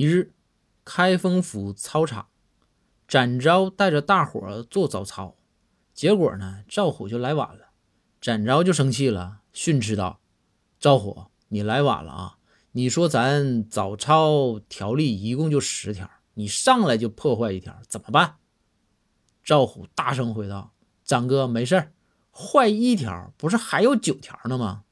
一日，开封府操场，展昭带着大伙做早操，结果呢，赵虎就来晚了。展昭就生气了，训斥道：“赵虎，你来晚了啊！你说咱早操条例一共就十条，你上来就破坏一条，怎么办？”赵虎大声回道：“展哥，没事坏一条不是还有九条呢吗？”